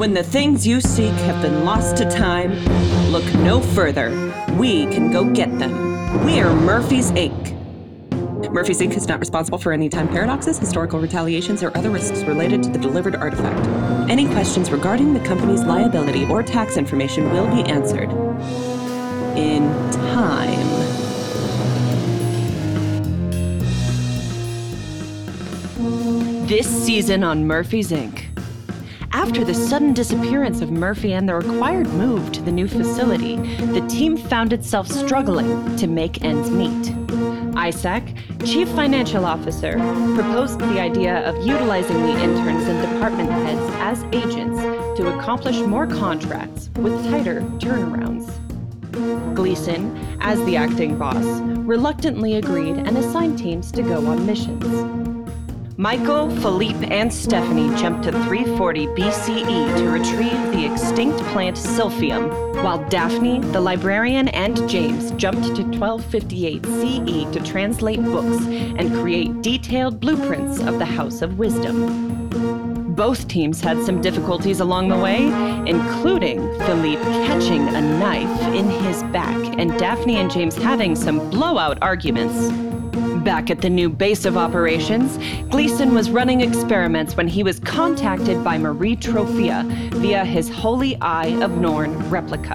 When the things you seek have been lost to time, look no further. We can go get them. We're Murphy's Inc. Murphy's Inc. is not responsible for any time paradoxes, historical retaliations, or other risks related to the delivered artifact. Any questions regarding the company's liability or tax information will be answered in time. This season on Murphy's Inc. After the sudden disappearance of Murphy and the required move to the new facility, the team found itself struggling to make ends meet. Isaac, Chief Financial Officer, proposed the idea of utilizing the interns and department heads as agents to accomplish more contracts with tighter turnarounds. Gleason, as the acting boss, reluctantly agreed and assigned teams to go on missions. Michael, Philippe, and Stephanie jumped to 340 BCE to retrieve the extinct plant Silphium, while Daphne, the librarian, and James jumped to 1258 CE to translate books and create detailed blueprints of the House of Wisdom. Both teams had some difficulties along the way, including Philippe catching a knife in his back and Daphne and James having some blowout arguments. Back at the new base of operations, Gleason was running experiments when he was contacted by Marie Troffea via his Holy Eye of Norn replica.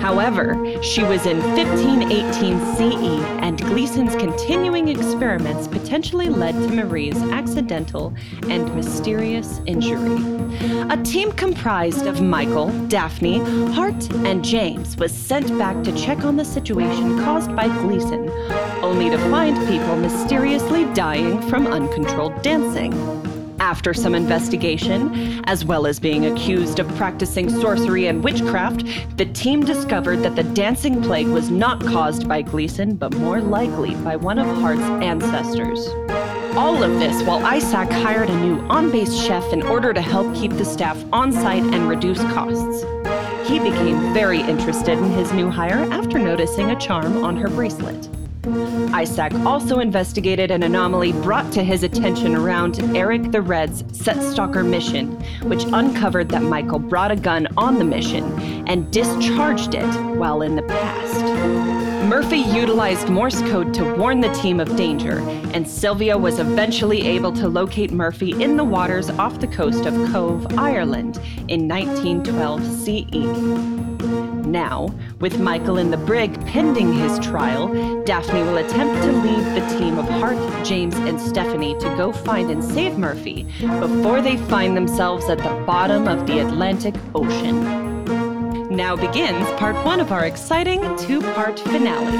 However, she was in 1518 CE, and Gleason's continuing experiments potentially led to Marie's accidental and mysterious injury. A team comprised of Michael, Daphne, Hart, and James was sent back to check on the situation caused by Gleason, only to find people mysteriously dying from uncontrolled dancing. After some investigation, as well as being accused of practicing sorcery and witchcraft, the team discovered that the dancing plague was not caused by Gleason, but more likely by one of Hart's ancestors. All of this while Isaac hired a new on base chef in order to help keep the staff on site and reduce costs. He became very interested in his new hire after noticing a charm on her bracelet. Isaac also investigated an anomaly brought to his attention around Eric the Red's Set Stalker mission, which uncovered that Michael brought a gun on the mission and discharged it while in the past. Murphy utilized Morse code to warn the team of danger, and Sylvia was eventually able to locate Murphy in the waters off the coast of Cobh, Ireland in 1912 CE. Now, with Michael in the brig pending his trial, Daphne will attempt to lead the team of Hart, James, and Stephanie to go find and save Murphy before they find themselves at the bottom of the Atlantic Ocean. Now begins part one of our exciting two part finale.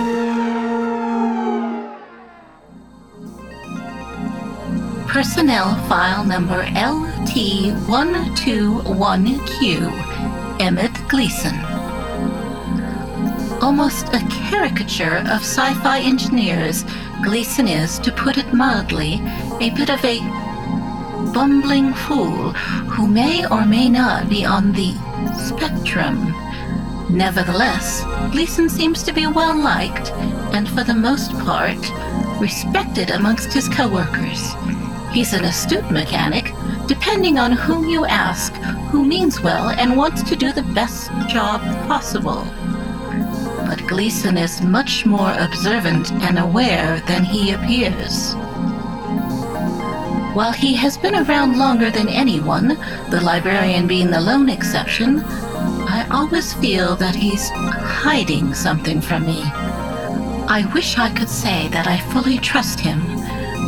Personnel file number LT121Q, Emmett Gleason almost a caricature of sci fi engineers, Gleason is, to put it mildly, a bit of a bumbling fool who may or may not be on the spectrum. Nevertheless, Gleason seems to be well liked and, for the most part, respected amongst his coworkers. He's an astute mechanic, depending on whom you ask, who means well and wants to do the best job possible but Gleason is much more observant and aware than he appears. While he has been around longer than anyone, the librarian being the lone exception, I always feel that he's hiding something from me. I wish I could say that I fully trust him,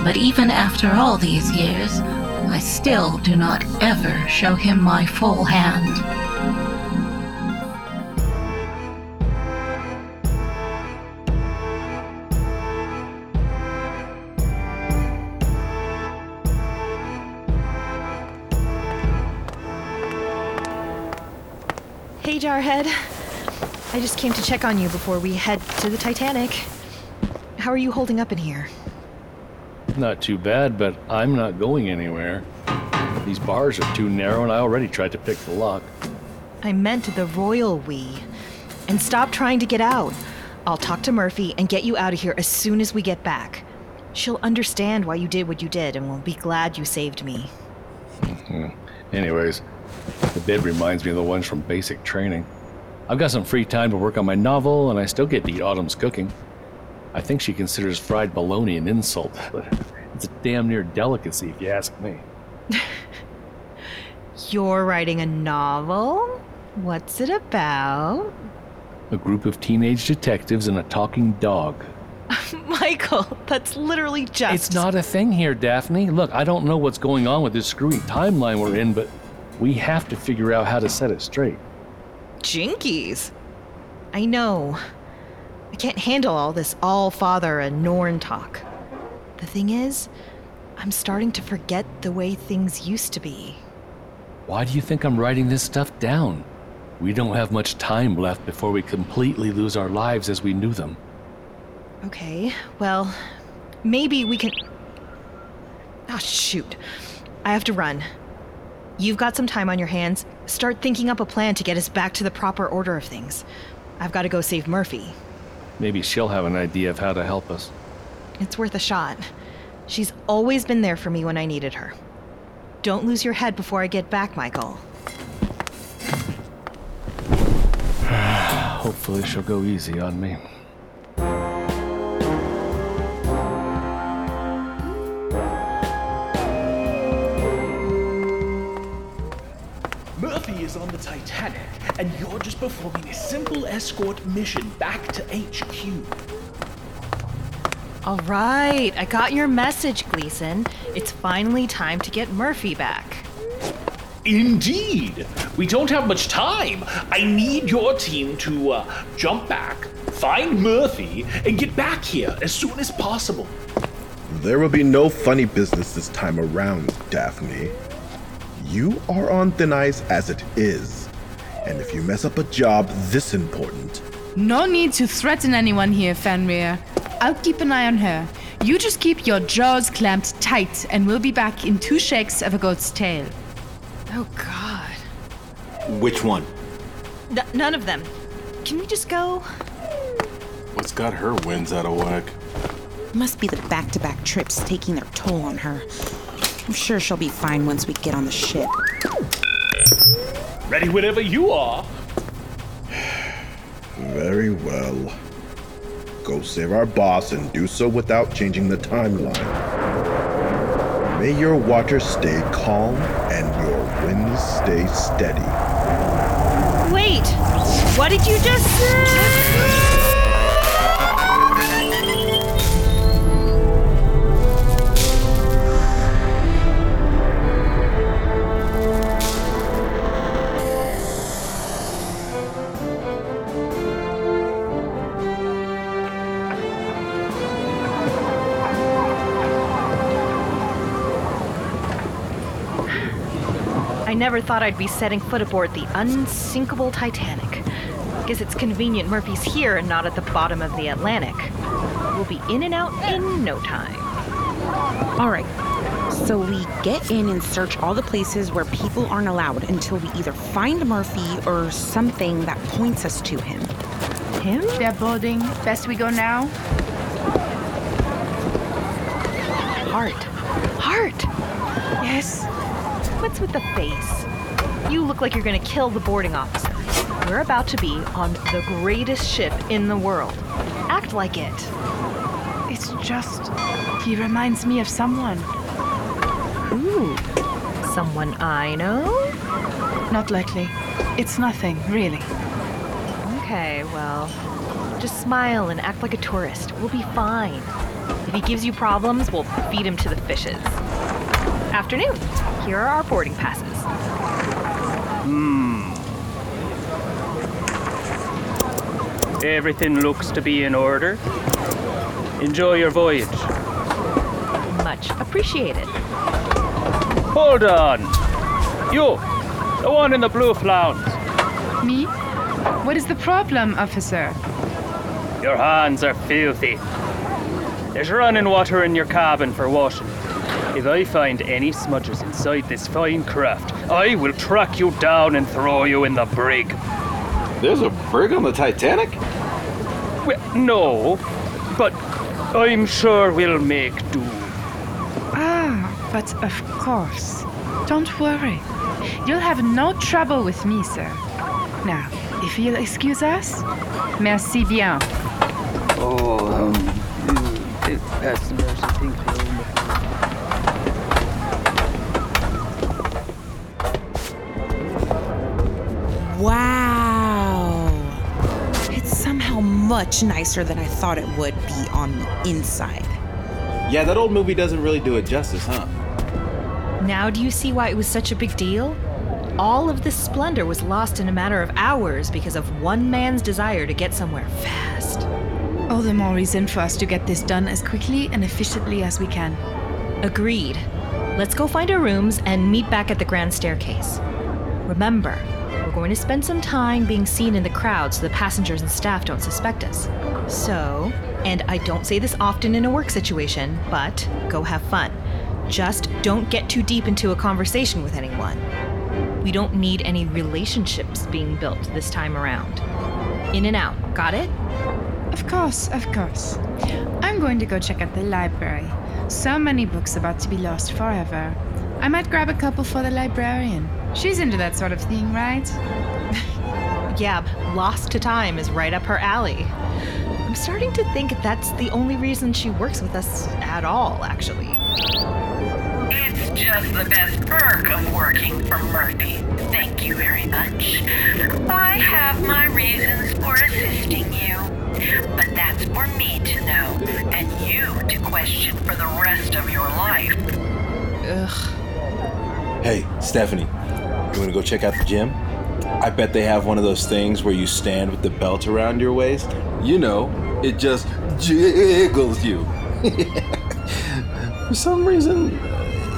but even after all these years, I still do not ever show him my full hand. Hey, Jarhead. I just came to check on you before we head to the Titanic. How are you holding up in here? Not too bad, but I'm not going anywhere. These bars are too narrow, and I already tried to pick the lock. I meant the royal we. And stop trying to get out. I'll talk to Murphy and get you out of here as soon as we get back. She'll understand why you did what you did and will be glad you saved me. Mm-hmm. Anyways, the bed reminds me of the ones from basic training. I've got some free time to work on my novel, and I still get to eat Autumn's cooking. I think she considers fried bologna an insult, but it's a damn near delicacy if you ask me. You're writing a novel? What's it about? A group of teenage detectives and a talking dog. Michael, that's literally just. It's not a thing here, Daphne. Look, I don't know what's going on with this screwy timeline we're in, but we have to figure out how to set it straight. Jinkies. I know. I can't handle all this all father and Norn talk. The thing is, I'm starting to forget the way things used to be. Why do you think I'm writing this stuff down? We don't have much time left before we completely lose our lives as we knew them. Okay, well, maybe we can. Oh, shoot. I have to run. You've got some time on your hands. Start thinking up a plan to get us back to the proper order of things. I've got to go save Murphy. Maybe she'll have an idea of how to help us. It's worth a shot. She's always been there for me when I needed her. Don't lose your head before I get back, Michael. Hopefully, she'll go easy on me. On and you're just performing a simple escort mission back to HQ. All right, I got your message, Gleason. It's finally time to get Murphy back. Indeed! We don't have much time. I need your team to uh, jump back, find Murphy, and get back here as soon as possible. There will be no funny business this time around, Daphne. You are on thin ice as it is. And if you mess up a job this important, No need to threaten anyone here, Fenrir. I'll keep an eye on her. You just keep your jaws clamped tight, and we'll be back in two shakes of a goat's tail. Oh, God. Which one? N- none of them. Can we just go? What's got her winds out of whack? Must be the back to back trips taking their toll on her. I'm sure she'll be fine once we get on the ship. Ready whenever you are. very well. Go save our boss and do so without changing the timeline. May your waters stay calm and your winds stay steady. Wait! What did you just say? Never thought I'd be setting foot aboard the unsinkable Titanic. Guess it's convenient Murphy's here and not at the bottom of the Atlantic. We'll be in and out in no time. All right. So we get in and search all the places where people aren't allowed until we either find Murphy or something that points us to him. Him? They're boarding. Best we go now? Hart. Hart! Yes. What's with the face? You look like you're gonna kill the boarding officer. We're about to be on the greatest ship in the world. Act like it. It's just. He reminds me of someone. Ooh. Someone I know? Not likely. It's nothing, really. Okay, well, just smile and act like a tourist. We'll be fine. If he gives you problems, we'll feed him to the fishes. Afternoon. Here are our boarding passes. Hmm. Everything looks to be in order. Enjoy your voyage. Much appreciated. Hold on! You! The one in the blue flounce. Me? What is the problem, officer? Your hands are filthy. There's running water in your cabin for washing. If I find any smudges inside this fine craft, I will track you down and throw you in the brig. There's a brig on the Titanic? Well, no, but I'm sure we'll make do. Ah, but of course. Don't worry. You'll have no trouble with me, sir. Now, if you'll excuse us, merci bien. Oh, um, mm, pass the mercy pink pill. Wow. It's somehow much nicer than I thought it would be on the inside. Yeah, that old movie doesn't really do it justice, huh? Now do you see why it was such a big deal? All of this splendor was lost in a matter of hours because of one man's desire to get somewhere fast. All the more reason for us to get this done as quickly and efficiently as we can. Agreed. Let's go find our rooms and meet back at the grand staircase. Remember, we're going to spend some time being seen in the crowd so the passengers and staff don't suspect us. So, and I don't say this often in a work situation, but go have fun. Just don't get too deep into a conversation with anyone. We don't need any relationships being built this time around. In and out, got it? Of course, of course. I'm going to go check out the library. So many books about to be lost forever. I might grab a couple for the librarian. She's into that sort of thing, right? Yeah, Lost to Time is right up her alley. I'm starting to think that's the only reason she works with us at all, actually. It's just the best perk of working for Murphy. Thank you very much. I have my reasons for assisting you, but that's for me to know and you to question for the rest of your life. Ugh. Hey, Stephanie, you wanna go check out the gym? I bet they have one of those things where you stand with the belt around your waist. You know, it just jiggles you. For some reason,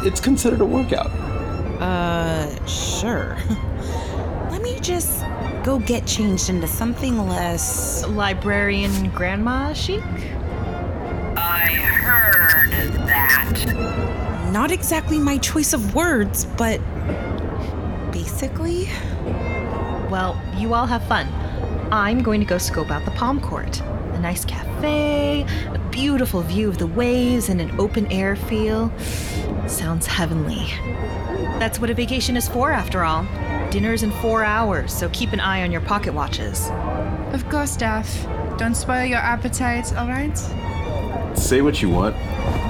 it's considered a workout. Uh, sure. Let me just go get changed into something less. Librarian grandma chic? I heard that. Not exactly my choice of words, but. Basically. Well, you all have fun. I'm going to go scope out the Palm Court. A nice cafe, a beautiful view of the waves, and an open air feel. Sounds heavenly. That's what a vacation is for, after all. Dinner's in four hours, so keep an eye on your pocket watches. Of course, Daff. Don't spoil your appetite, alright? Say what you want,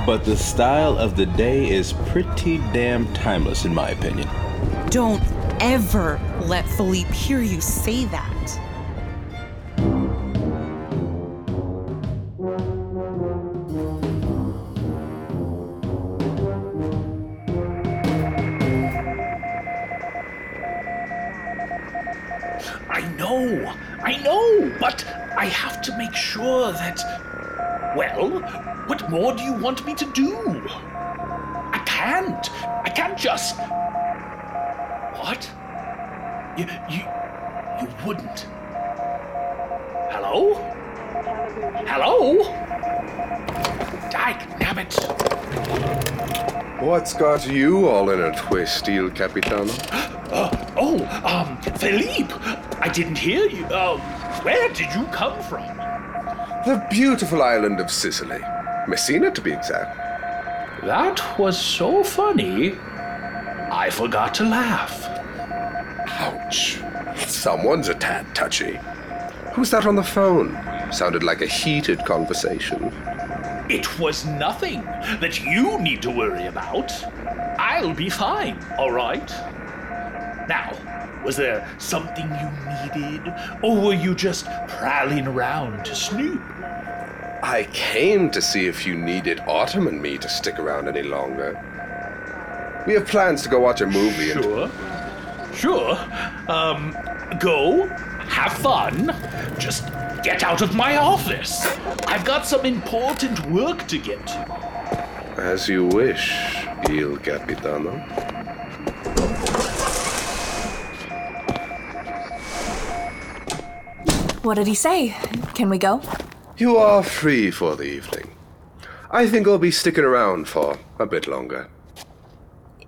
but the style of the day is pretty damn timeless, in my opinion. Don't ever let Philippe hear you say that. I know, I know, but I have to make sure that. Well, what more do you want me to do? I can't. I can't just. What? You, you, you wouldn't. Hello? Hello? Dyke, nabbit. What's got you all in a twist, Il Capitano? Uh, oh, um, Philippe, I didn't hear you. Uh, where did you come from? The beautiful island of Sicily. Messina, to be exact. That was so funny. I forgot to laugh. Ouch. Someone's a tad touchy. Who's that on the phone? Sounded like a heated conversation. It was nothing that you need to worry about. I'll be fine, all right? Now, was there something you needed, or were you just prowling around to snoop? I came to see if you needed Autumn and me to stick around any longer. We have plans to go watch a movie and. Sure. Sure. Um, go, have fun, just get out of my office. I've got some important work to get to. As you wish, Il Capitano. What did he say? Can we go? You are free for the evening. I think I'll be sticking around for a bit longer.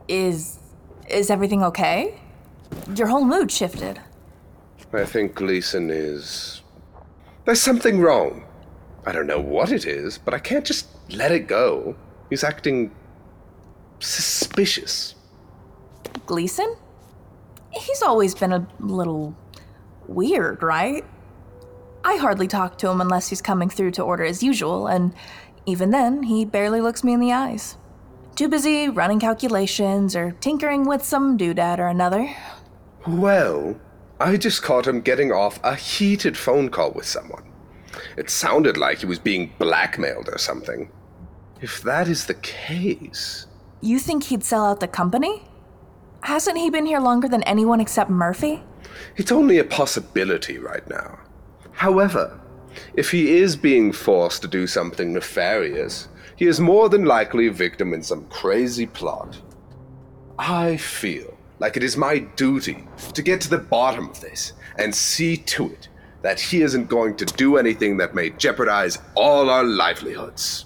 Is is everything okay? Your whole mood shifted. I think Gleason is. There's something wrong. I don't know what it is, but I can't just let it go. He's acting suspicious. Gleason? He's always been a little weird, right? I hardly talk to him unless he's coming through to order as usual, and even then, he barely looks me in the eyes. Too busy running calculations or tinkering with some doodad or another. Well, I just caught him getting off a heated phone call with someone. It sounded like he was being blackmailed or something. If that is the case. You think he'd sell out the company? Hasn't he been here longer than anyone except Murphy? It's only a possibility right now. However, if he is being forced to do something nefarious, he is more than likely a victim in some crazy plot. I feel like it is my duty to get to the bottom of this and see to it that he isn't going to do anything that may jeopardize all our livelihoods.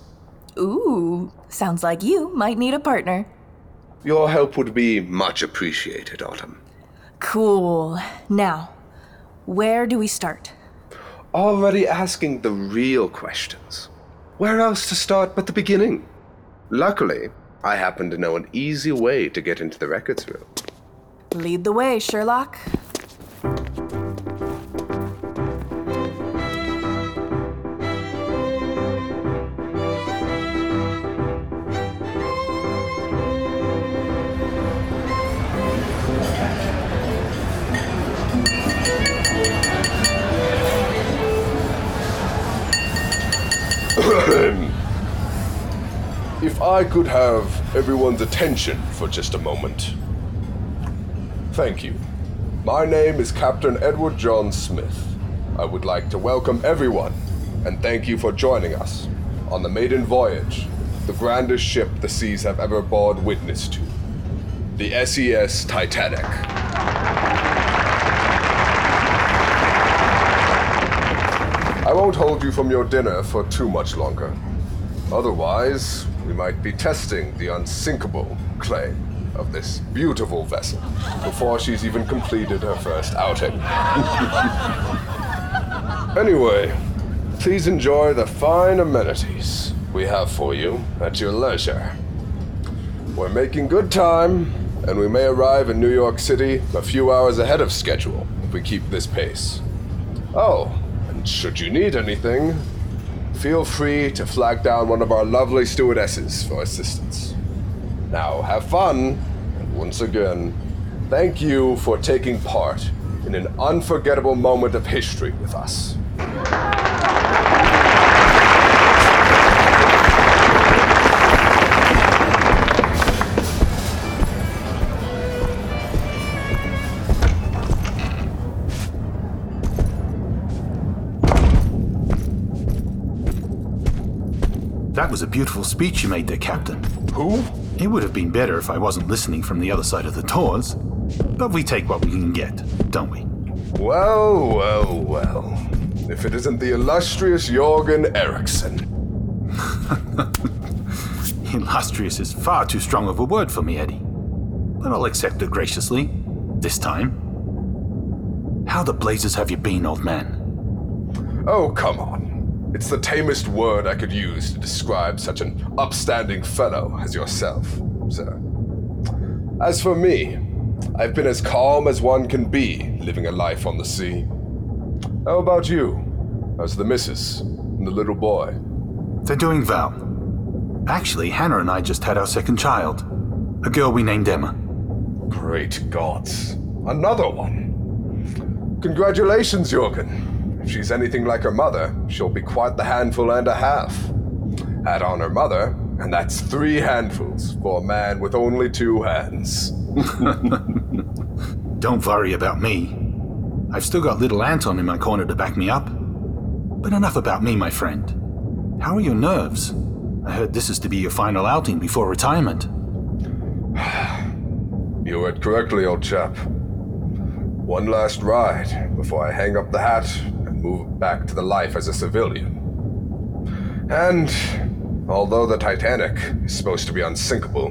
Ooh, sounds like you might need a partner. Your help would be much appreciated, Autumn. Cool. Now, where do we start? Already asking the real questions. Where else to start but the beginning? Luckily, I happen to know an easy way to get into the records room. Lead the way, Sherlock. if I could have everyone's attention for just a moment. Thank you. My name is Captain Edward John Smith. I would like to welcome everyone and thank you for joining us on the maiden voyage, the grandest ship the seas have ever borne witness to, the SES Titanic. I won't hold you from your dinner for too much longer. Otherwise, we might be testing the unsinkable claim of this beautiful vessel before she's even completed her first outing. anyway, please enjoy the fine amenities we have for you at your leisure. We're making good time, and we may arrive in New York City a few hours ahead of schedule if we keep this pace. Oh, and should you need anything, feel free to flag down one of our lovely stewardesses for assistance. Now, have fun, and once again, thank you for taking part in an unforgettable moment of history with us. That was a beautiful speech you made there, Captain. Who? It would have been better if I wasn't listening from the other side of the doors. But we take what we can get, don't we? Well, well, well. If it isn't the illustrious Jorgen Eriksson. Illustrious is far too strong of a word for me, Eddie. But I'll accept it graciously. This time. How the blazes have you been, old man? Oh, come on. It's the tamest word I could use to describe such an upstanding fellow as yourself, sir. As for me, I've been as calm as one can be living a life on the sea. How about you? How's the missus and the little boy? They're doing well. Actually, Hannah and I just had our second child. A girl we named Emma. Great gods. Another one. Congratulations, Jorgen. If she's anything like her mother, she'll be quite the handful and a half. Add on her mother, and that's three handfuls for a man with only two hands. Don't worry about me. I've still got little Anton in my corner to back me up. But enough about me, my friend. How are your nerves? I heard this is to be your final outing before retirement. You read correctly, old chap. One last ride before I hang up the hat move back to the life as a civilian. And although the Titanic is supposed to be unsinkable,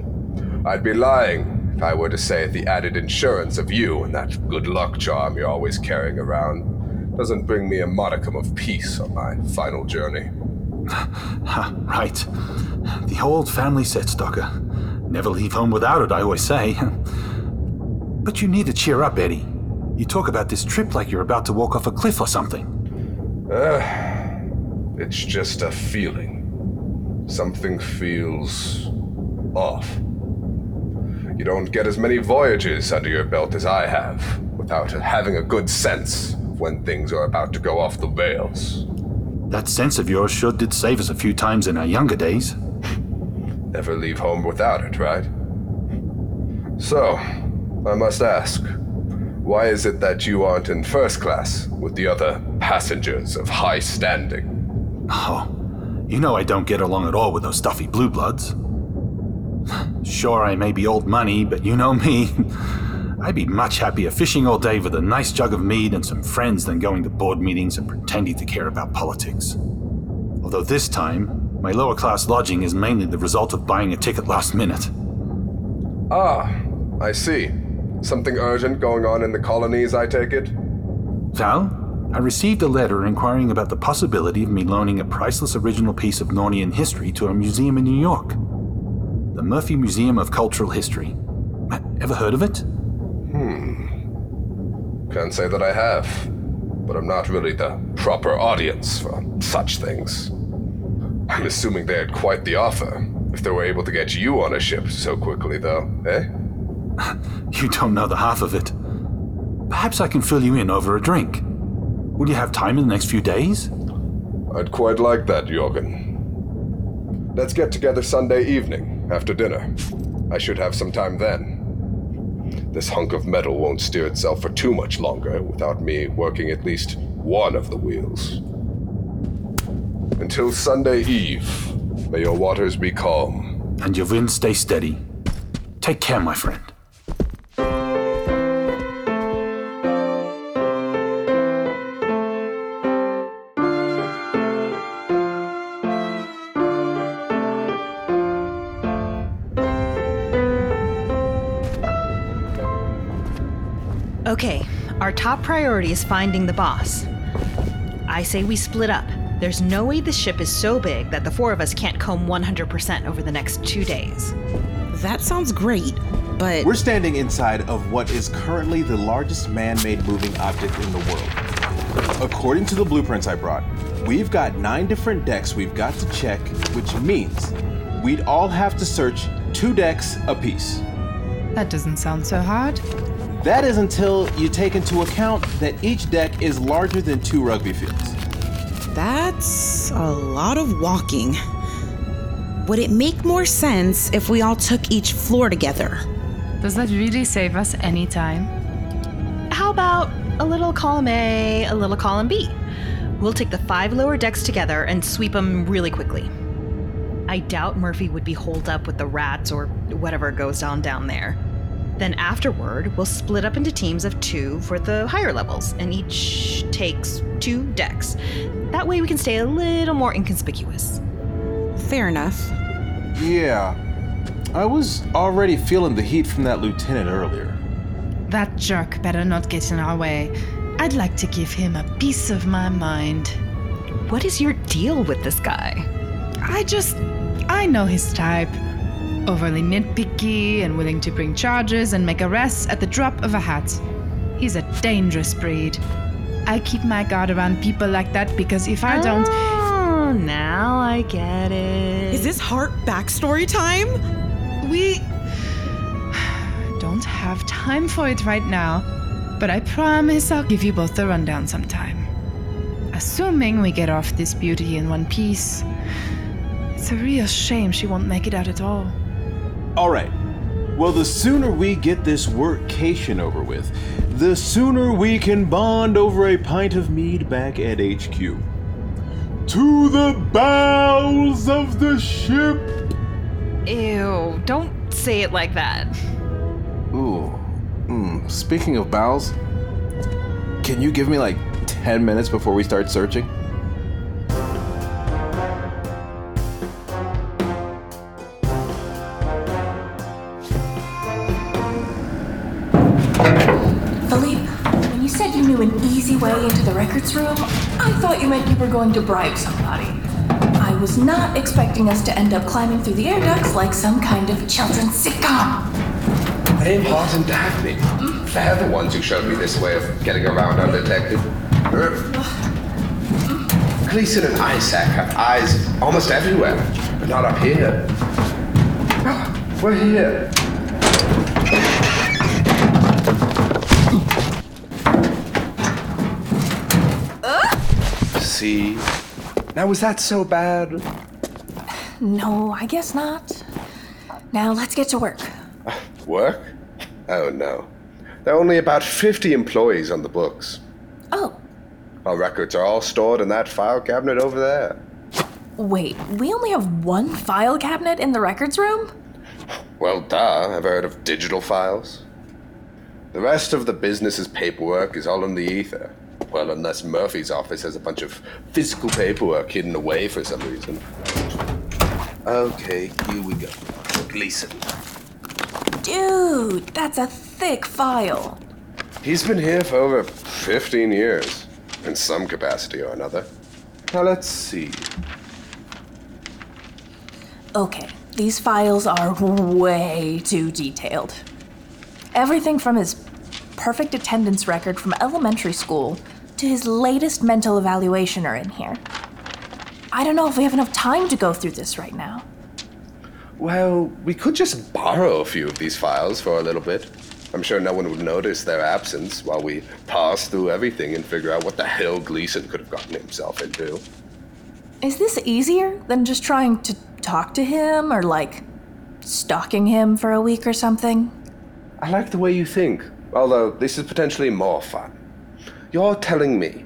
I'd be lying if I were to say the added insurance of you and that good luck charm you're always carrying around doesn't bring me a modicum of peace on my final journey. Right. The old family set, Stocker. Never leave home without it, I always say. But you need to cheer up, Eddie. You talk about this trip like you're about to walk off a cliff or something. Uh, it's just a feeling. Something feels off. You don't get as many voyages under your belt as I have without having a good sense of when things are about to go off the rails. That sense of yours sure did save us a few times in our younger days. Never leave home without it, right? So, I must ask, why is it that you aren't in first class with the other passengers of high standing? Oh, you know I don't get along at all with those stuffy blue bloods. Sure, I may be old money, but you know me. I'd be much happier fishing all day with a nice jug of mead and some friends than going to board meetings and pretending to care about politics. Although this time, my lower class lodging is mainly the result of buying a ticket last minute. Ah, I see. Something urgent going on in the colonies, I take it? Val, I received a letter inquiring about the possibility of me loaning a priceless original piece of Nornian history to a museum in New York. The Murphy Museum of Cultural History. Ever heard of it? Hmm. Can't say that I have, but I'm not really the proper audience for such things. I'm assuming they had quite the offer if they were able to get you on a ship so quickly, though, eh? You don't know the half of it. Perhaps I can fill you in over a drink. Will you have time in the next few days? I'd quite like that, Jorgen. Let's get together Sunday evening, after dinner. I should have some time then. This hunk of metal won't steer itself for too much longer without me working at least one of the wheels. Until Sunday Eve, may your waters be calm. And your wind stay steady. Take care, my friend. Top priority is finding the boss. I say we split up. There's no way this ship is so big that the four of us can't comb 100% over the next two days. That sounds great, but. We're standing inside of what is currently the largest man made moving object in the world. According to the blueprints I brought, we've got nine different decks we've got to check, which means we'd all have to search two decks apiece. That doesn't sound so hard. That is until you take into account that each deck is larger than two rugby fields. That's a lot of walking. Would it make more sense if we all took each floor together? Does that really save us any time? How about a little column A, a little column B? We'll take the five lower decks together and sweep them really quickly. I doubt Murphy would be holed up with the rats or whatever goes on down there. Then afterward, we'll split up into teams of two for the higher levels, and each takes two decks. That way we can stay a little more inconspicuous. Fair enough. Yeah. I was already feeling the heat from that lieutenant earlier. That jerk better not get in our way. I'd like to give him a piece of my mind. What is your deal with this guy? I just. I know his type. Overly nitpicky and willing to bring charges and make arrests at the drop of a hat. He's a dangerous breed. I keep my guard around people like that because if I don't. Oh, now I get it. Is this Hart backstory time? We. don't have time for it right now, but I promise I'll give you both the rundown sometime. Assuming we get off this beauty in one piece. It's a real shame she won't make it out at all. All right. Well, the sooner we get this workcation over with, the sooner we can bond over a pint of mead back at HQ. To the bows of the ship! Ew, don't say it like that. Ooh. Mm, speaking of bowels, can you give me like 10 minutes before we start searching? Records room, I thought you meant you were going to bribe somebody. I was not expecting us to end up climbing through the air ducts like some kind of children's sitcom. Name Hart and Daphne. They're the ones who showed me this way of getting around undetected. Gleason and Isaac have eyes almost everywhere, but not up here. Ah, We're here. See? Now, was that so bad? No, I guess not. Now let's get to work. Uh, work? Oh no. There are only about 50 employees on the books. Oh. Our records are all stored in that file cabinet over there. Wait, we only have one file cabinet in the records room? Well, duh. Have heard of digital files? The rest of the business's paperwork is all in the ether. Well, unless Murphy's office has a bunch of physical paperwork hidden away for some reason. Okay, here we go. Gleason. Dude, that's a thick file. He's been here for over 15 years, in some capacity or another. Now let's see. Okay, these files are way too detailed. Everything from his perfect attendance record from elementary school to his latest mental evaluation are in here. I don't know if we have enough time to go through this right now. Well, we could just borrow a few of these files for a little bit. I'm sure no one would notice their absence while we pass through everything and figure out what the hell Gleason could have gotten himself into. Is this easier than just trying to talk to him or like stalking him for a week or something? I like the way you think, although this is potentially more fun. You're telling me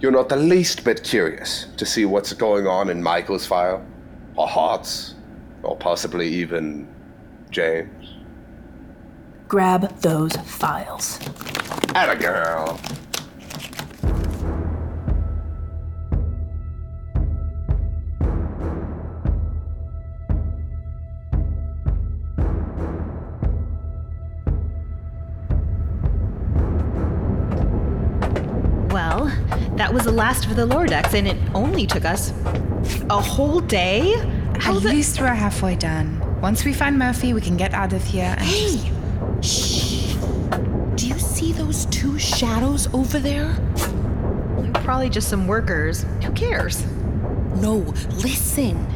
you're not the least bit curious to see what's going on in Michael's file, or Hart's, or possibly even James? Grab those files. Atta girl. That was the last of the Lordex, and it only took us a whole day. At least we're halfway done. Once we find Murphy, we can get out of here. And Hey! Shh! Do you see those two shadows over there? Probably just some workers. Who cares? No, listen.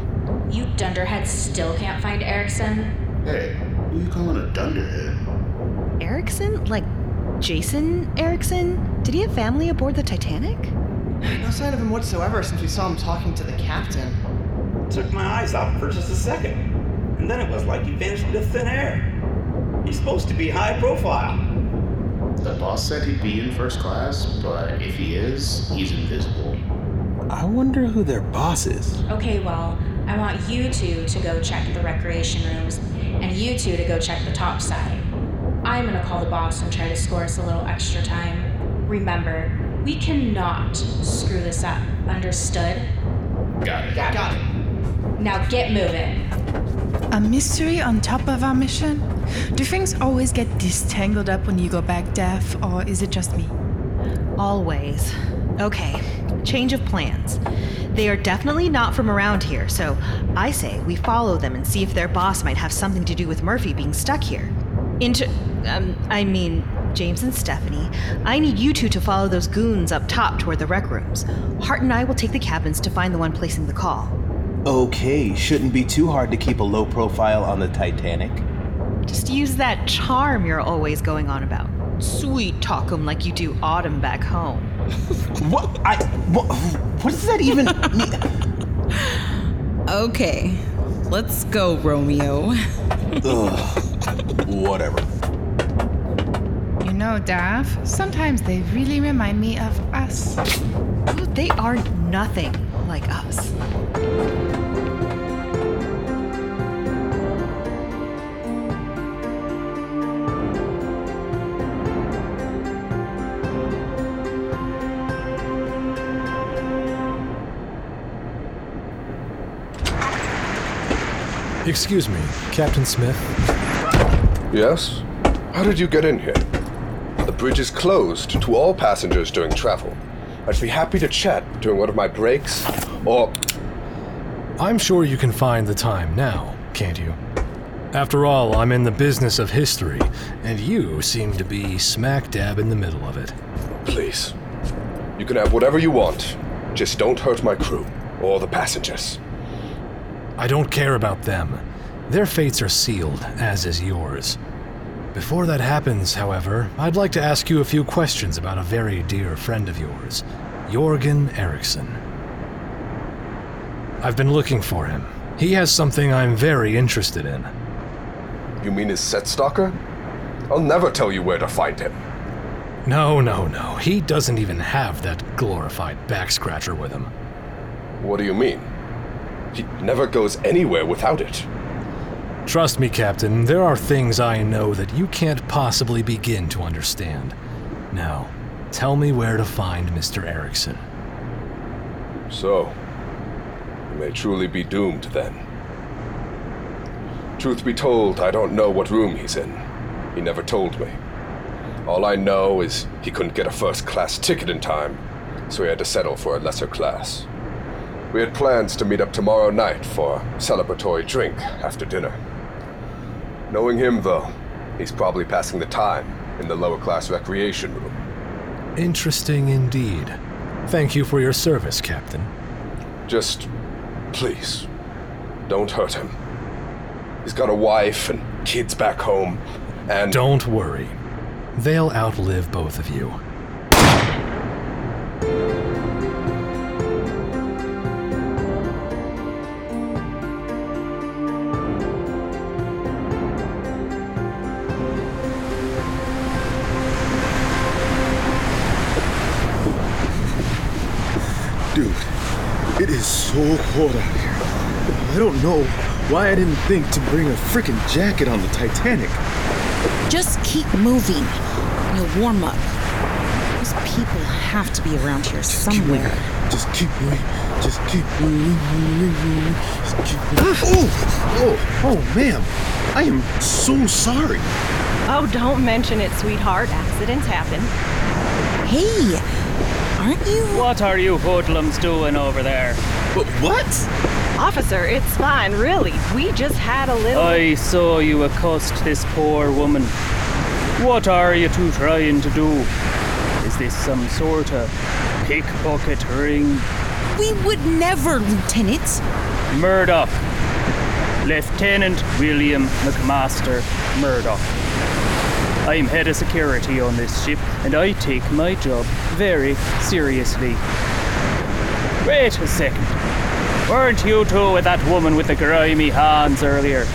You dunderheads still can't find Eriksson? Hey, who are you calling a dunderhead? Erickson? Like Jason Eriksson? Did he have family aboard the Titanic? No sign of him whatsoever since we saw him talking to the captain. Took my eyes off for just a second, and then it was like he vanished into thin air. He's supposed to be high profile. The boss said he'd be in first class, but if he is, he's invisible. I wonder who their boss is. Okay, well, I want you two to go check the recreation rooms, and you two to go check the top side. I'm gonna call the boss and try to score us a little extra time. Remember, we cannot screw this up. Understood? Got it. Got it. Now get moving. A mystery on top of our mission? Do things always get distangled up when you go back deaf, or is it just me? Always. Okay, change of plans. They are definitely not from around here, so I say we follow them and see if their boss might have something to do with Murphy being stuck here. Into. Um, I mean, James and Stephanie, I need you two to follow those goons up top toward the rec rooms. Hart and I will take the cabins to find the one placing the call. Okay, shouldn't be too hard to keep a low profile on the Titanic. Just use that charm you're always going on about. Sweet talk 'em like you do Autumn back home. what? I. What, what does that even mean? Okay, let's go, Romeo. Ugh, whatever. You know, Daff, sometimes they really remind me of us. Oh, they are nothing like us. Excuse me, Captain Smith. Yes? How did you get in here? The bridge is closed to all passengers during travel. I'd be happy to chat during one of my breaks, or. I'm sure you can find the time now, can't you? After all, I'm in the business of history, and you seem to be smack dab in the middle of it. Please. You can have whatever you want. Just don't hurt my crew or the passengers. I don't care about them. Their fates are sealed, as is yours. Before that happens, however, I'd like to ask you a few questions about a very dear friend of yours, Jorgen Eriksson. I've been looking for him. He has something I'm very interested in. You mean his set stalker? I'll never tell you where to find him. No, no, no. He doesn't even have that glorified back scratcher with him. What do you mean? He never goes anywhere without it. Trust me, Captain, there are things I know that you can't possibly begin to understand. Now, tell me where to find Mr. Eriksson. So, you may truly be doomed then. Truth be told, I don't know what room he's in. He never told me. All I know is he couldn't get a first class ticket in time, so he had to settle for a lesser class. We had plans to meet up tomorrow night for a celebratory drink after dinner. Knowing him, though, he's probably passing the time in the lower class recreation room. Interesting indeed. Thank you for your service, Captain. Just, please, don't hurt him. He's got a wife and kids back home, and. Don't worry. They'll outlive both of you. It is so cold out here. I don't know why I didn't think to bring a freaking jacket on the Titanic. Just keep moving. You'll warm up. Those people have to be around here somewhere. Just keep moving. Just keep moving, moving, moving. Just keep moving. Oh, oh, oh, ma'am. I am so sorry. Oh, don't mention it, sweetheart. Accidents happen. Hey, aren't you? What are you hoodlums doing over there? But what? Officer, it's fine, really. We just had a little. I saw you accost this poor woman. What are you two trying to do? Is this some sort of pickpocket ring? We would never, Lieutenant. Murdoch. Lieutenant William McMaster Murdoch. I'm head of security on this ship, and I take my job very seriously. Wait a second. Weren't you two with that woman with the grimy hands earlier?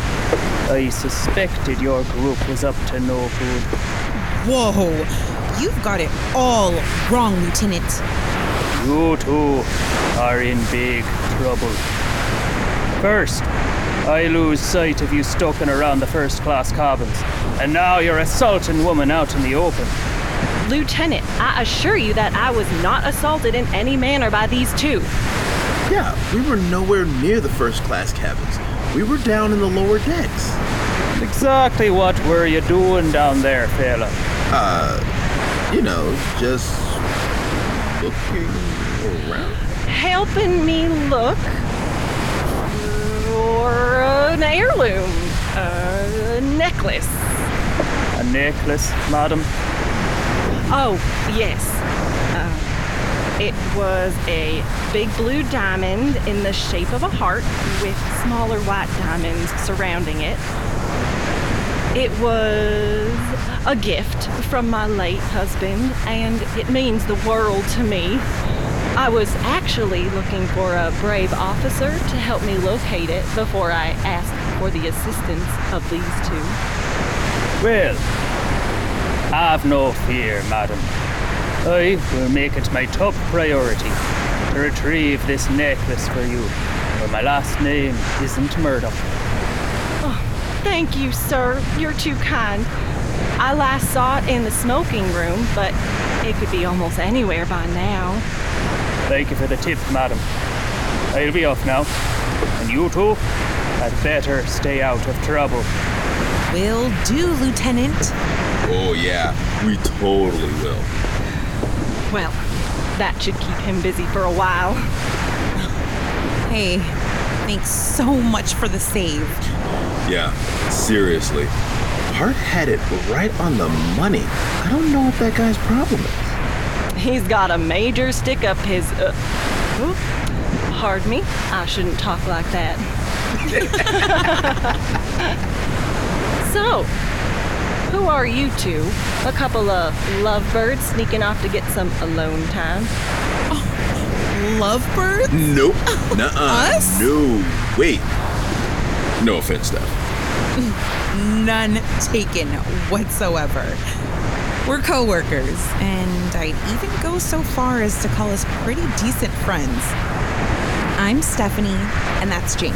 I suspected your group was up to no good. Whoa, you've got it all wrong, Lieutenant. You two are in big trouble. First, I lose sight of you stoking around the first class cabins, and now you're assaulting women out in the open. Lieutenant, I assure you that I was not assaulted in any manner by these two. Yeah, we were nowhere near the first class cabins. We were down in the lower decks. Exactly what were you doing down there, fella? Uh, you know, just looking around. Helping me look for an heirloom, a necklace. A necklace, madam? Oh, yes. Uh, it was a big blue diamond in the shape of a heart with smaller white diamonds surrounding it. It was a gift from my late husband, and it means the world to me. I was actually looking for a brave officer to help me locate it before I asked for the assistance of these two. Well, have no fear, madam. I will make it my top priority to retrieve this necklace for you, for my last name isn't Murdoch. Oh, thank you, sir. You're too kind. I last saw it in the smoking room, but it could be almost anywhere by now. Thank you for the tip, madam. I'll be off now. And you two had better stay out of trouble. Will do, Lieutenant. Oh, yeah, we totally will. Well, that should keep him busy for a while. Hey, thanks so much for the save. Yeah, seriously. Hart had it right on the money. I don't know what that guy's problem is. He's got a major stick up his. Uh, oop, pardon me, I shouldn't talk like that. so, who are you two? A couple of lovebirds sneaking off to get some alone time? Oh, Lovebirds? Nope. Oh, Nuh-uh. Us? No. Wait. No offense, though. None taken whatsoever. We're coworkers, and I'd even go so far as to call us pretty decent friends. I'm Stephanie, and that's James.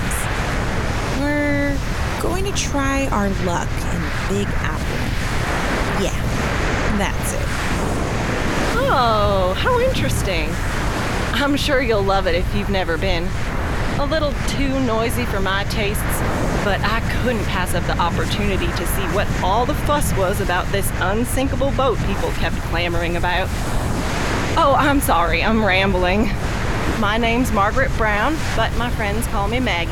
We're going to try our luck in Big Apple. Yeah, that's it. Oh, how interesting. I'm sure you'll love it if you've never been. A little too noisy for my tastes, but I couldn't pass up the opportunity to see what all the fuss was about this unsinkable boat people kept clamoring about. Oh, I'm sorry, I'm rambling. My name's Margaret Brown, but my friends call me Maggie.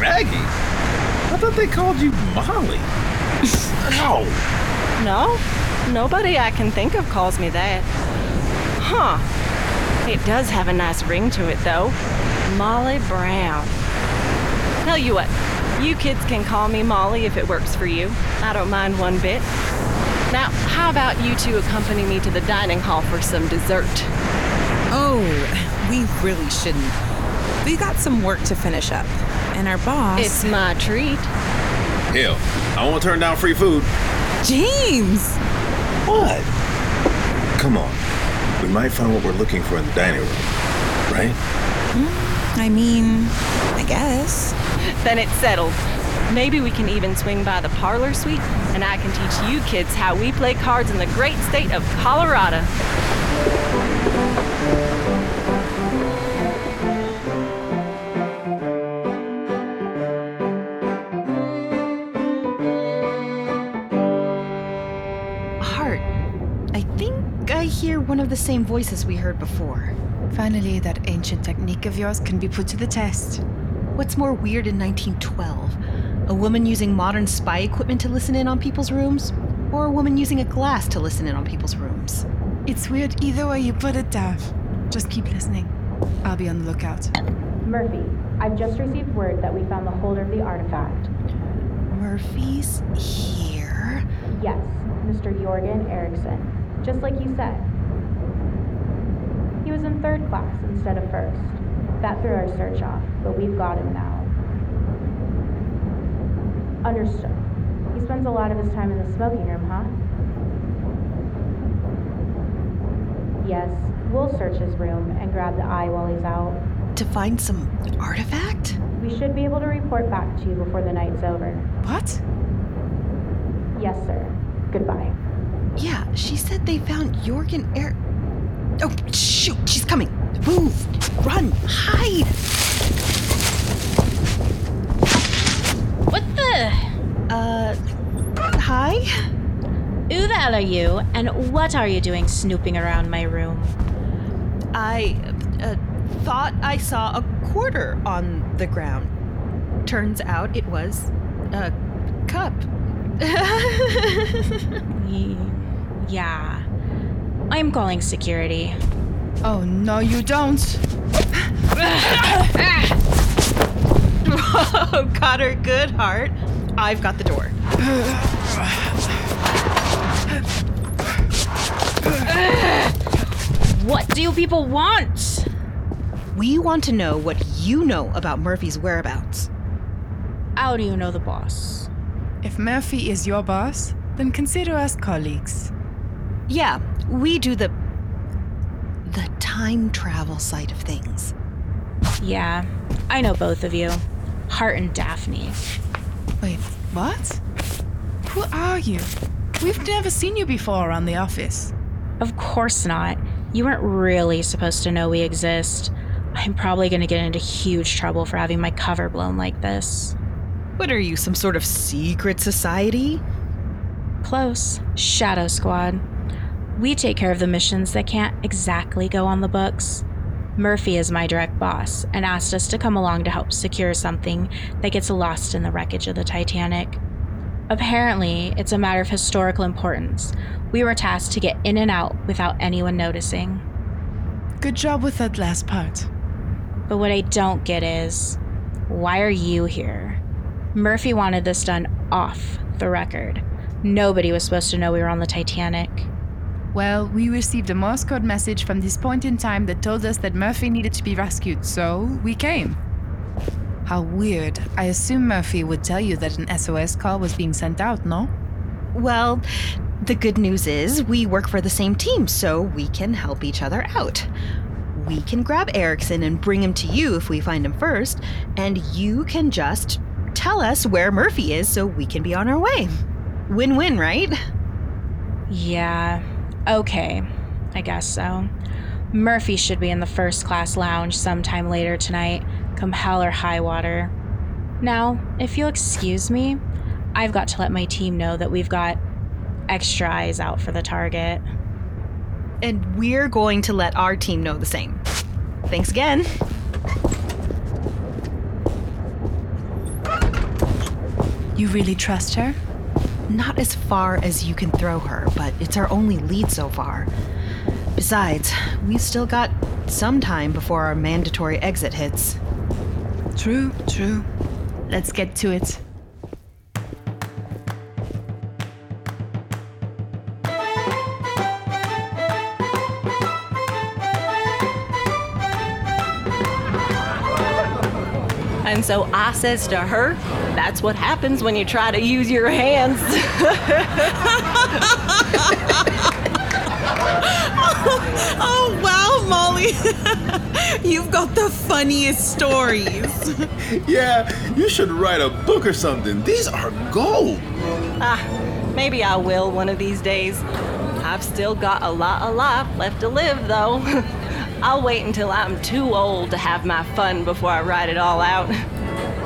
Maggie? I thought they called you Molly. No. No? Nobody I can think of calls me that. Huh. It does have a nice ring to it, though. Molly Brown. Tell you what, you kids can call me Molly if it works for you. I don't mind one bit. Now, how about you two accompany me to the dining hall for some dessert? Oh, we really shouldn't. We got some work to finish up, and our boss. It's my treat. Hell, I won't turn down free food. James! What? Come on. We might find what we're looking for in the dining room, right? Hmm, I mean, I guess. Then it's settled. Maybe we can even swing by the parlor suite and I can teach you kids how we play cards in the great state of Colorado. One of the same voices we heard before. Finally, that ancient technique of yours can be put to the test. What's more weird in 1912? A woman using modern spy equipment to listen in on people's rooms? Or a woman using a glass to listen in on people's rooms? It's weird either way you put it, Daff. Just keep listening. I'll be on the lookout. Murphy, I've just received word that we found the holder of the artifact. Murphy's here? Yes, Mr. Jorgen Eriksson. Just like you said. Was in third class instead of first. That threw our search off, but we've got him now. Understood. He spends a lot of his time in the smoking room, huh? Yes, we'll search his room and grab the eye while he's out. To find some artifact? We should be able to report back to you before the night's over. What? Yes, sir. Goodbye. Yeah, she said they found Jorgen Air. Oh, shoot, she's coming. Move, run, hide. What the? Uh, hi? Who the hell are you, and what are you doing snooping around my room? I uh, thought I saw a quarter on the ground. Turns out it was a cup. Yeah. I'm calling security. Oh, no, you don't. Whoa, oh, got her good Hart. I've got the door. What do you people want? We want to know what you know about Murphy's whereabouts. How do you know the boss? If Murphy is your boss, then consider us colleagues. Yeah, we do the. the time travel side of things. Yeah, I know both of you. Hart and Daphne. Wait, what? Who are you? We've never seen you before around the office. Of course not. You weren't really supposed to know we exist. I'm probably gonna get into huge trouble for having my cover blown like this. What are you, some sort of secret society? Close. Shadow Squad. We take care of the missions that can't exactly go on the books. Murphy is my direct boss and asked us to come along to help secure something that gets lost in the wreckage of the Titanic. Apparently, it's a matter of historical importance. We were tasked to get in and out without anyone noticing. Good job with that last part. But what I don't get is why are you here? Murphy wanted this done off the record. Nobody was supposed to know we were on the Titanic. Well, we received a Morse code message from this point in time that told us that Murphy needed to be rescued, so we came. How weird. I assume Murphy would tell you that an SOS call was being sent out, no? Well, the good news is we work for the same team, so we can help each other out. We can grab Eriksson and bring him to you if we find him first, and you can just tell us where Murphy is so we can be on our way. Win win, right? Yeah, okay. I guess so. Murphy should be in the first class lounge sometime later tonight, come hell or high water. Now, if you'll excuse me, I've got to let my team know that we've got extra eyes out for the target. And we're going to let our team know the same. Thanks again. You really trust her? Not as far as you can throw her, but it's our only lead so far. Besides, we've still got some time before our mandatory exit hits. True, true. Let's get to it. And so I says to her, that's what happens when you try to use your hands. oh, wow, Molly. You've got the funniest stories. yeah, you should write a book or something. These are gold. ah, maybe I will one of these days. I've still got a lot of life left to live, though. I'll wait until I'm too old to have my fun before I write it all out.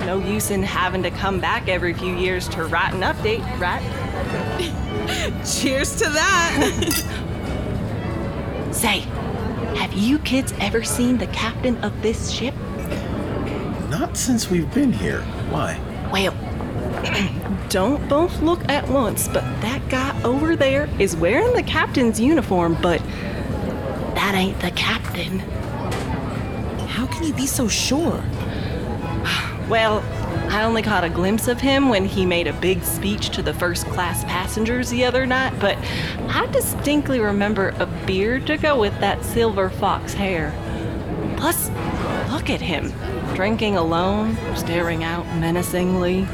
No use in having to come back every few years to write an update, right? Cheers to that. Say, have you kids ever seen the captain of this ship? Not since we've been here. Why? Well, don't both look at once, but that guy over there is wearing the captain's uniform, but that ain't the captain. How can you be so sure? Well, I only caught a glimpse of him when he made a big speech to the first class passengers the other night, but I distinctly remember a beard to go with that silver fox hair. Plus, look at him, drinking alone, staring out menacingly.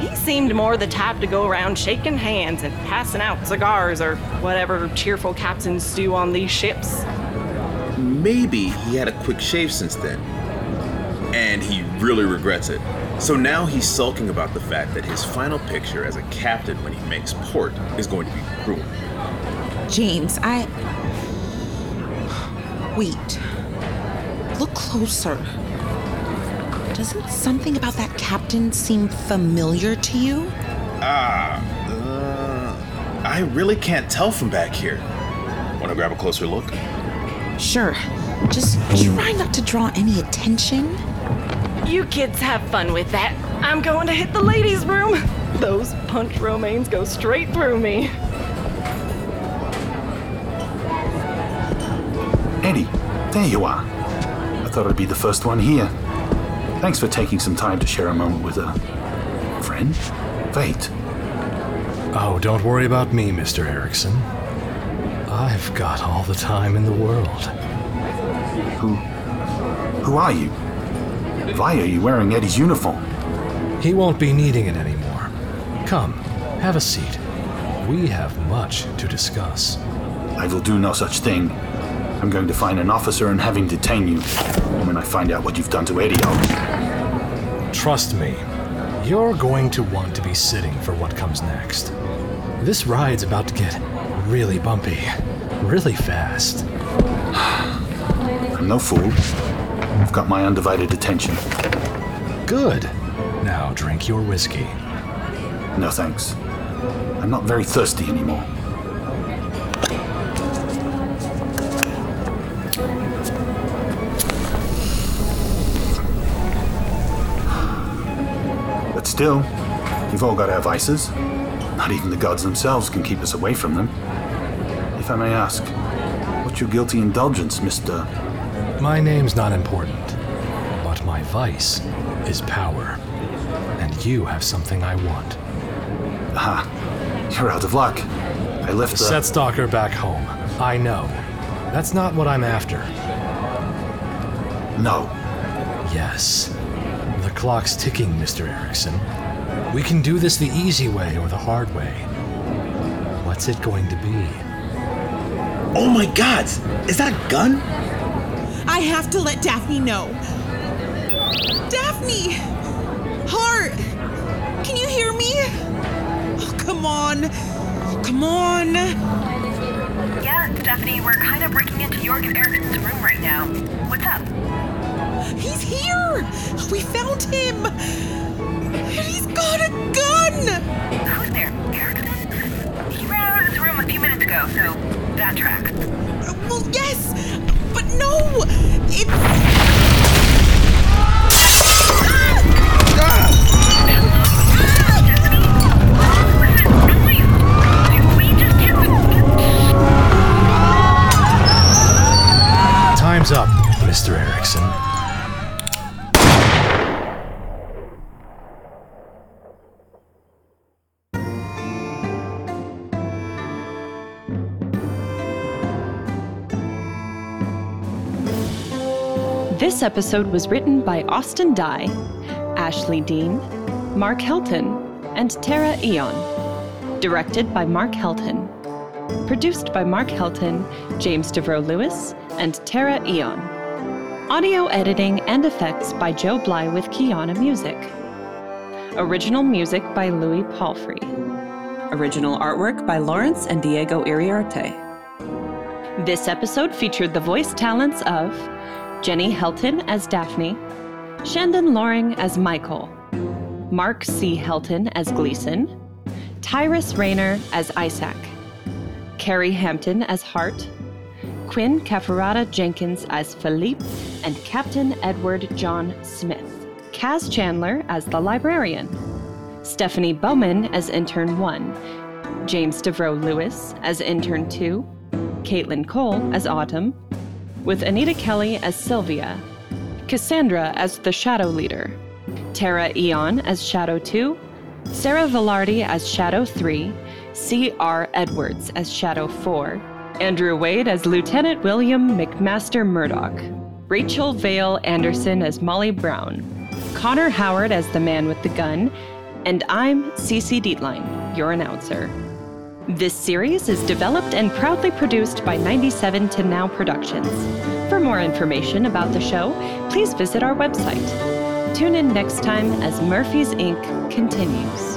He seemed more the type to go around shaking hands and passing out cigars or whatever cheerful captains do on these ships. Maybe he had a quick shave since then. And he really regrets it. So now he's sulking about the fact that his final picture as a captain when he makes port is going to be ruined. James, I. Wait. Look closer. Doesn't something about that captain seem familiar to you? Ah, uh, I really can't tell from back here. Want to grab a closer look? Sure. Just try not to draw any attention. You kids have fun with that. I'm going to hit the ladies' room. Those punch romaines go straight through me. Eddie, there you are. I thought I'd be the first one here. Thanks for taking some time to share a moment with a friend. Fate. Oh, don't worry about me, Mr. Eriksson. I've got all the time in the world. Who who are you? Why are you wearing Eddie's uniform? He won't be needing it anymore. Come, have a seat. We have much to discuss. I will do no such thing. I'm going to find an officer and have him detain you. When I find out what you've done to Eddie, I'll. Trust me, you're going to want to be sitting for what comes next. This ride's about to get really bumpy, really fast. I'm no fool. You've got my undivided attention. Good. Now drink your whiskey. No thanks. I'm not very thirsty anymore. But still, we've all got our vices. Not even the gods themselves can keep us away from them. If I may ask, what's your guilty indulgence, Mr. My name's not important, but my vice is power. And you have something I want. Aha, you're out of luck. I left the. Set Stalker back home. I know. That's not what I'm after. No. Yes. The clock's ticking, Mr. Eriksson. We can do this the easy way or the hard way. What's it going to be? Oh my god! Is that a gun? I have to let Daphne know. Daphne! Hart! Can you hear me? Oh, come on. Come on. Yeah, Stephanie, we're kind of breaking into Jorgen Eriksson's room right now. What's up? He's here! We found him! He's got a gun! Who's there? Eriksson? He ran out of this room a few minutes ago, so that tracks. Uh, well, yes, no! It's. Time's up, Mr. Eriksson. This episode was written by Austin Dye, Ashley Dean, Mark Helton, and Tara Eon. Directed by Mark Helton. Produced by Mark Helton, James DeVroe Lewis, and Tara Eon. Audio editing and effects by Joe Bly with Kiana Music. Original music by Louis Palfrey. Original artwork by Lawrence and Diego Iriarte. This episode featured the voice talents of Jenny Helton as Daphne, Shandon Loring as Michael, Mark C. Helton as Gleason, Tyrus Rayner as Isaac, Carrie Hampton as Hart, Quinn Cafarata Jenkins as Philippe, and Captain Edward John Smith. Kaz Chandler as the librarian, Stephanie Bowman as intern 1, James DeVroe Lewis as intern 2, Caitlin Cole as Autumn, with Anita Kelly as Sylvia, Cassandra as the Shadow Leader, Tara Eon as Shadow 2, Sarah Villardi as Shadow 3, C.R. Edwards as Shadow 4, Andrew Wade as Lieutenant William McMaster Murdoch, Rachel Vale Anderson as Molly Brown, Connor Howard as the man with the gun, and I'm Cece Dietlein, your announcer. This series is developed and proudly produced by 97 to Now Productions. For more information about the show, please visit our website. Tune in next time as Murphy's Inc. continues.